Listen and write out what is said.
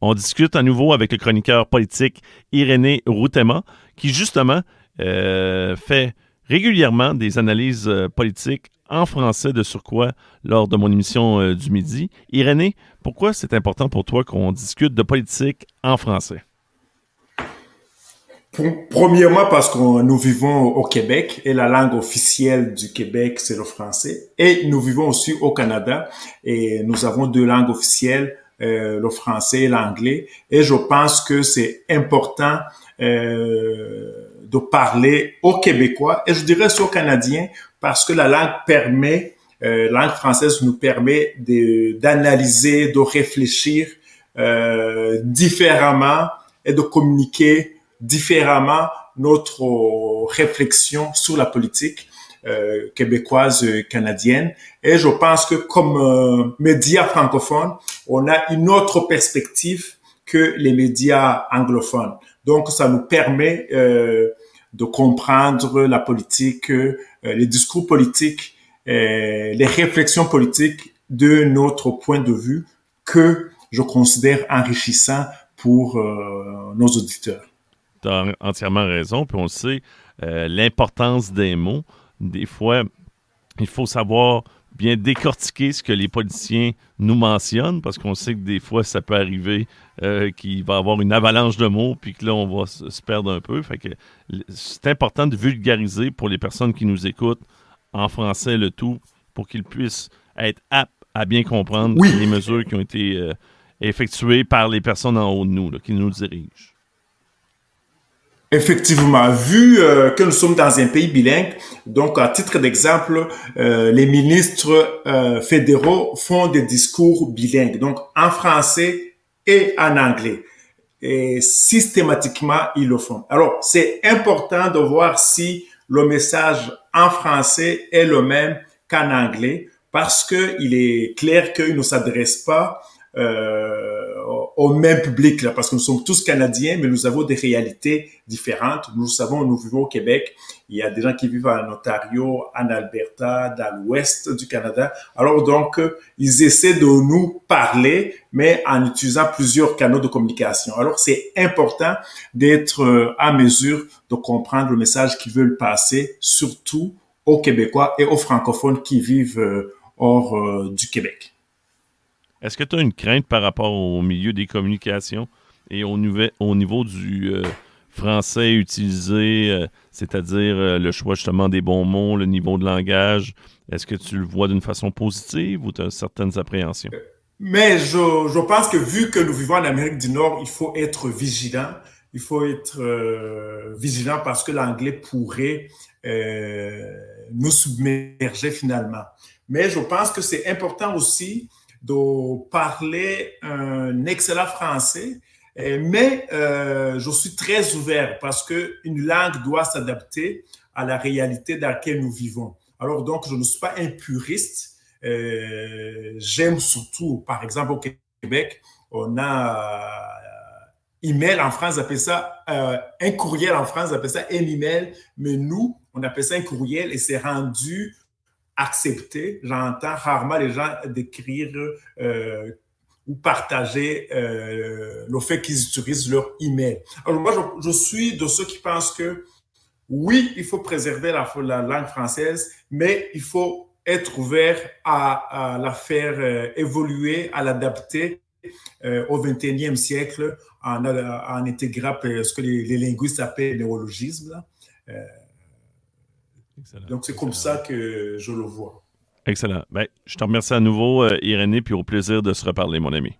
On discute à nouveau avec le chroniqueur politique Irénée Routema, qui justement euh, fait régulièrement des analyses euh, politiques en français de surcroît lors de mon émission euh, du midi. Irénée, pourquoi c'est important pour toi qu'on discute de politique en français? Premièrement, parce que nous vivons au Québec et la langue officielle du Québec, c'est le français. Et nous vivons aussi au Canada et nous avons deux langues officielles, euh, le français et l'anglais. Et je pense que c'est important euh, de parler aux Québécois et je dirais aussi aux Canadiens parce que la langue permet, euh, la langue française nous permet d'analyser, de, réfléchir euh, différemment et de communiquer différemment notre réflexion sur la politique euh, québécoise euh, canadienne et je pense que comme euh, médias francophones on a une autre perspective que les médias anglophones donc ça nous permet euh, de comprendre la politique les discours politiques les réflexions politiques de notre point de vue que je considère enrichissant pour nos auditeurs tu as entièrement raison, puis on sait, l'importance des mots. Des fois, il faut savoir bien décortiquer ce que les politiciens nous mentionnent, parce qu'on sait que des fois, ça peut arriver euh, qu'il va y avoir une avalanche de mots, puis que là, on va se, perdre un peu. Fait que c'est important de vulgariser pour les personnes qui nous écoutent en français le tout, pour qu'ils puissent être aptes à bien comprendre les mesures qui ont été euh, effectuées par les personnes en haut de nous, qui nous dirigent. Effectivement, vu euh, que nous sommes dans un pays bilingue, donc à titre d'exemple, euh, les ministres euh, fédéraux font des discours bilingues, donc en français et en anglais. Et systématiquement, ils le font. Alors, c'est important de voir si le message en français est le même qu'en anglais, parce que il est clair qu'il ne s'adresse pas au même public, là, parce que nous sommes tous Canadiens, mais nous avons des réalités différentes. Nous savons, nous vivons au Québec. Il y a des gens qui vivent en Ontario, en Alberta, dans l'ouest du Canada. Alors donc, ils essaient de nous parler, mais en utilisant plusieurs canaux de communication. Alors c'est important d'être euh, à mesure de comprendre le message qu'ils veulent passer, surtout aux Québécois et aux francophones qui vivent euh, hors euh, du Québec. Est-ce que tu as une crainte par rapport au milieu des communications et au, au niveau du euh, français utilisé, euh, c'est-à-dire euh, le choix justement des bons mots, le niveau de langage? Est-ce que tu le vois d'une façon positive ou tu as certaines appréhensions? Mais je, pense que vu que nous vivons en Amérique du Nord, il faut être vigilant. Il faut être vigilant parce que l'anglais pourrait nous submerger finalement. Mais je pense que c'est important aussi de parler un excellent français, mais euh, je suis très ouvert parce que une langue doit s'adapter à la réalité dans laquelle nous vivons. Alors donc, je ne suis pas un puriste. Euh, J'aime surtout, par exemple, au Québec, on a euh, email en France, appelle ça euh, un courriel en France, on appelle ça un email, mais nous, on appelle ça un courriel et c'est rendu accepter. J'entends rarement les gens décrire euh, ou partager euh, le fait qu'ils utilisent leur email. Alors moi, je, suis de ceux qui pensent que oui, il faut préserver la, la langue française, mais il faut être ouvert à, la faire euh, évoluer, à l'adapter au 21e siècle en, intégrant ce que les, les linguistes appellent le néologisme. Euh, donc, c'est comme ça que je le vois. Excellent. Ben, je te remercie à nouveau, Irénée, puis au plaisir de se reparler, mon ami.